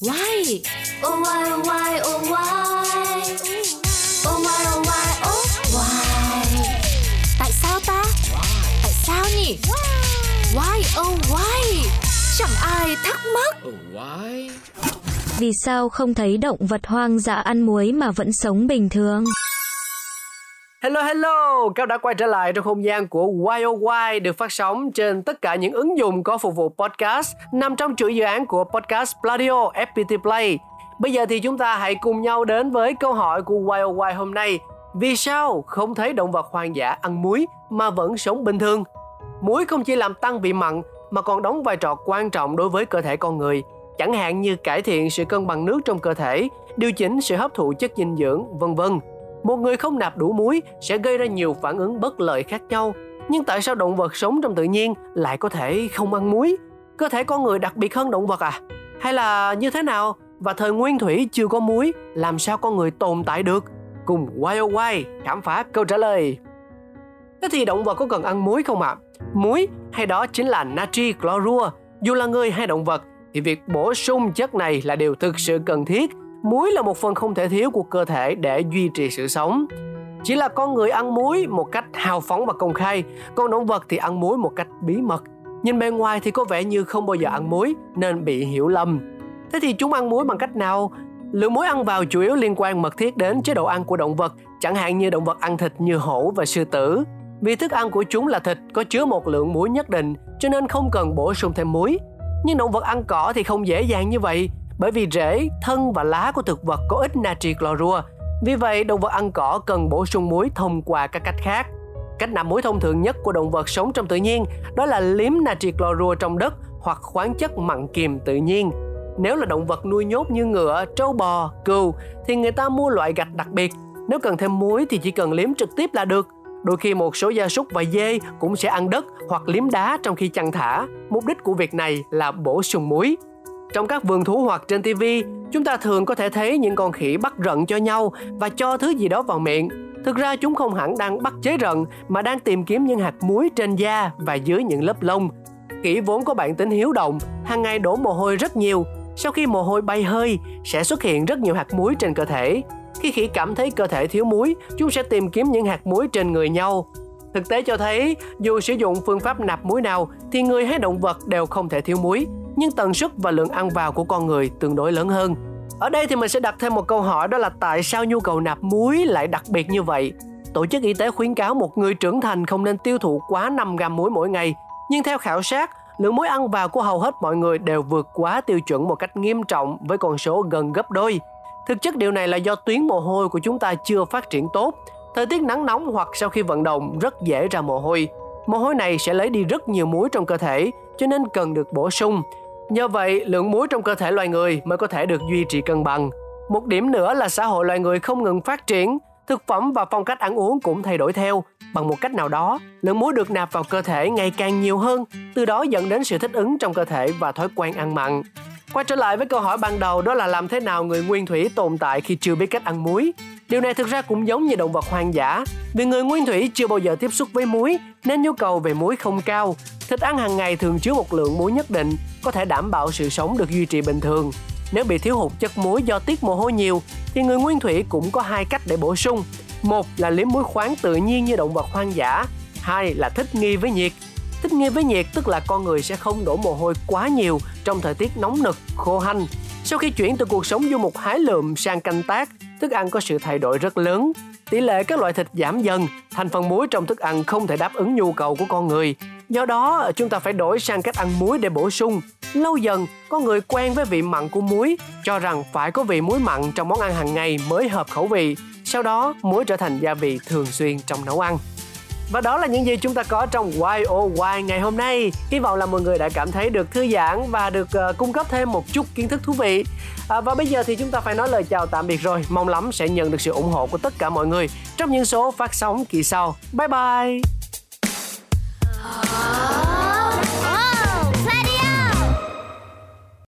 Why? Oh why oh why oh why? Oh why oh why oh why? Tại sao ta? Tại sao nhỉ? Why oh why? Chẳng ai thắc mắc. Oh, why? Vì sao không thấy động vật hoang dã ăn muối mà vẫn sống bình thường? Hello hello, các đã quay trở lại trong không gian của YOY được phát sóng trên tất cả những ứng dụng có phục vụ podcast nằm trong chuỗi dự án của podcast Pladio FPT Play. Bây giờ thì chúng ta hãy cùng nhau đến với câu hỏi của YOY hôm nay. Vì sao không thấy động vật hoang dã ăn muối mà vẫn sống bình thường? Muối không chỉ làm tăng vị mặn mà còn đóng vai trò quan trọng đối với cơ thể con người, chẳng hạn như cải thiện sự cân bằng nước trong cơ thể, điều chỉnh sự hấp thụ chất dinh dưỡng, vân vân. Một người không nạp đủ muối sẽ gây ra nhiều phản ứng bất lợi khác nhau. Nhưng tại sao động vật sống trong tự nhiên lại có thể không ăn muối? Cơ thể con người đặc biệt hơn động vật à? Hay là như thế nào? Và thời nguyên thủy chưa có muối, làm sao con người tồn tại được? Cùng YOY khám phá câu trả lời. Thế thì động vật có cần ăn muối không ạ? À? Muối hay đó chính là natri chlorua. Dù là người hay động vật thì việc bổ sung chất này là điều thực sự cần thiết muối là một phần không thể thiếu của cơ thể để duy trì sự sống. Chỉ là con người ăn muối một cách hào phóng và công khai còn động vật thì ăn muối một cách bí mật. Nhìn bề ngoài thì có vẻ như không bao giờ ăn muối, nên bị hiểu lầm. Thế thì chúng ăn muối bằng cách nào? Lượng muối ăn vào chủ yếu liên quan mật thiết đến chế độ ăn của động vật, chẳng hạn như động vật ăn thịt như hổ và sư tử. Vì thức ăn của chúng là thịt có chứa một lượng muối nhất định, cho nên không cần bổ sung thêm muối. Nhưng động vật ăn cỏ thì không dễ dàng như vậy bởi vì rễ, thân và lá của thực vật có ít natri clorua. Vì vậy, động vật ăn cỏ cần bổ sung muối thông qua các cách khác. Cách nạp muối thông thường nhất của động vật sống trong tự nhiên đó là liếm natri clorua trong đất hoặc khoáng chất mặn kiềm tự nhiên. Nếu là động vật nuôi nhốt như ngựa, trâu bò, cừu thì người ta mua loại gạch đặc biệt. Nếu cần thêm muối thì chỉ cần liếm trực tiếp là được. Đôi khi một số gia súc và dê cũng sẽ ăn đất hoặc liếm đá trong khi chăn thả. Mục đích của việc này là bổ sung muối. Trong các vườn thú hoặc trên TV, chúng ta thường có thể thấy những con khỉ bắt rận cho nhau và cho thứ gì đó vào miệng. Thực ra chúng không hẳn đang bắt chế rận mà đang tìm kiếm những hạt muối trên da và dưới những lớp lông. Khỉ vốn có bản tính hiếu động, hàng ngày đổ mồ hôi rất nhiều. Sau khi mồ hôi bay hơi, sẽ xuất hiện rất nhiều hạt muối trên cơ thể. Khi khỉ cảm thấy cơ thể thiếu muối, chúng sẽ tìm kiếm những hạt muối trên người nhau. Thực tế cho thấy, dù sử dụng phương pháp nạp muối nào thì người hay động vật đều không thể thiếu muối, nhưng tần suất và lượng ăn vào của con người tương đối lớn hơn. Ở đây thì mình sẽ đặt thêm một câu hỏi đó là tại sao nhu cầu nạp muối lại đặc biệt như vậy? Tổ chức Y tế khuyến cáo một người trưởng thành không nên tiêu thụ quá 5 gram muối mỗi ngày. Nhưng theo khảo sát, lượng muối ăn vào của hầu hết mọi người đều vượt quá tiêu chuẩn một cách nghiêm trọng với con số gần gấp đôi. Thực chất điều này là do tuyến mồ hôi của chúng ta chưa phát triển tốt. Thời tiết nắng nóng hoặc sau khi vận động rất dễ ra mồ hôi. Mồ hôi này sẽ lấy đi rất nhiều muối trong cơ thể, cho nên cần được bổ sung. Nhờ vậy, lượng muối trong cơ thể loài người mới có thể được duy trì cân bằng. Một điểm nữa là xã hội loài người không ngừng phát triển, thực phẩm và phong cách ăn uống cũng thay đổi theo. Bằng một cách nào đó, lượng muối được nạp vào cơ thể ngày càng nhiều hơn, từ đó dẫn đến sự thích ứng trong cơ thể và thói quen ăn mặn. Quay trở lại với câu hỏi ban đầu đó là làm thế nào người nguyên thủy tồn tại khi chưa biết cách ăn muối? Điều này thực ra cũng giống như động vật hoang dã, vì người nguyên thủy chưa bao giờ tiếp xúc với muối nên nhu cầu về muối không cao. Thịt ăn hàng ngày thường chứa một lượng muối nhất định, có thể đảm bảo sự sống được duy trì bình thường. Nếu bị thiếu hụt chất muối do tiết mồ hôi nhiều thì người nguyên thủy cũng có hai cách để bổ sung. Một là liếm muối khoáng tự nhiên như động vật hoang dã, hai là thích nghi với nhiệt. Thích nghi với nhiệt tức là con người sẽ không đổ mồ hôi quá nhiều trong thời tiết nóng nực, khô hanh. Sau khi chuyển từ cuộc sống du mục hái lượm sang canh tác, thức ăn có sự thay đổi rất lớn. Tỷ lệ các loại thịt giảm dần, thành phần muối trong thức ăn không thể đáp ứng nhu cầu của con người. Do đó, chúng ta phải đổi sang cách ăn muối để bổ sung. Lâu dần, có người quen với vị mặn của muối, cho rằng phải có vị muối mặn trong món ăn hàng ngày mới hợp khẩu vị. Sau đó, muối trở thành gia vị thường xuyên trong nấu ăn. Và đó là những gì chúng ta có trong YOY ngày hôm nay. Hy vọng là mọi người đã cảm thấy được thư giãn và được uh, cung cấp thêm một chút kiến thức thú vị. À, và bây giờ thì chúng ta phải nói lời chào tạm biệt rồi. Mong lắm sẽ nhận được sự ủng hộ của tất cả mọi người trong những số phát sóng kỳ sau. Bye bye!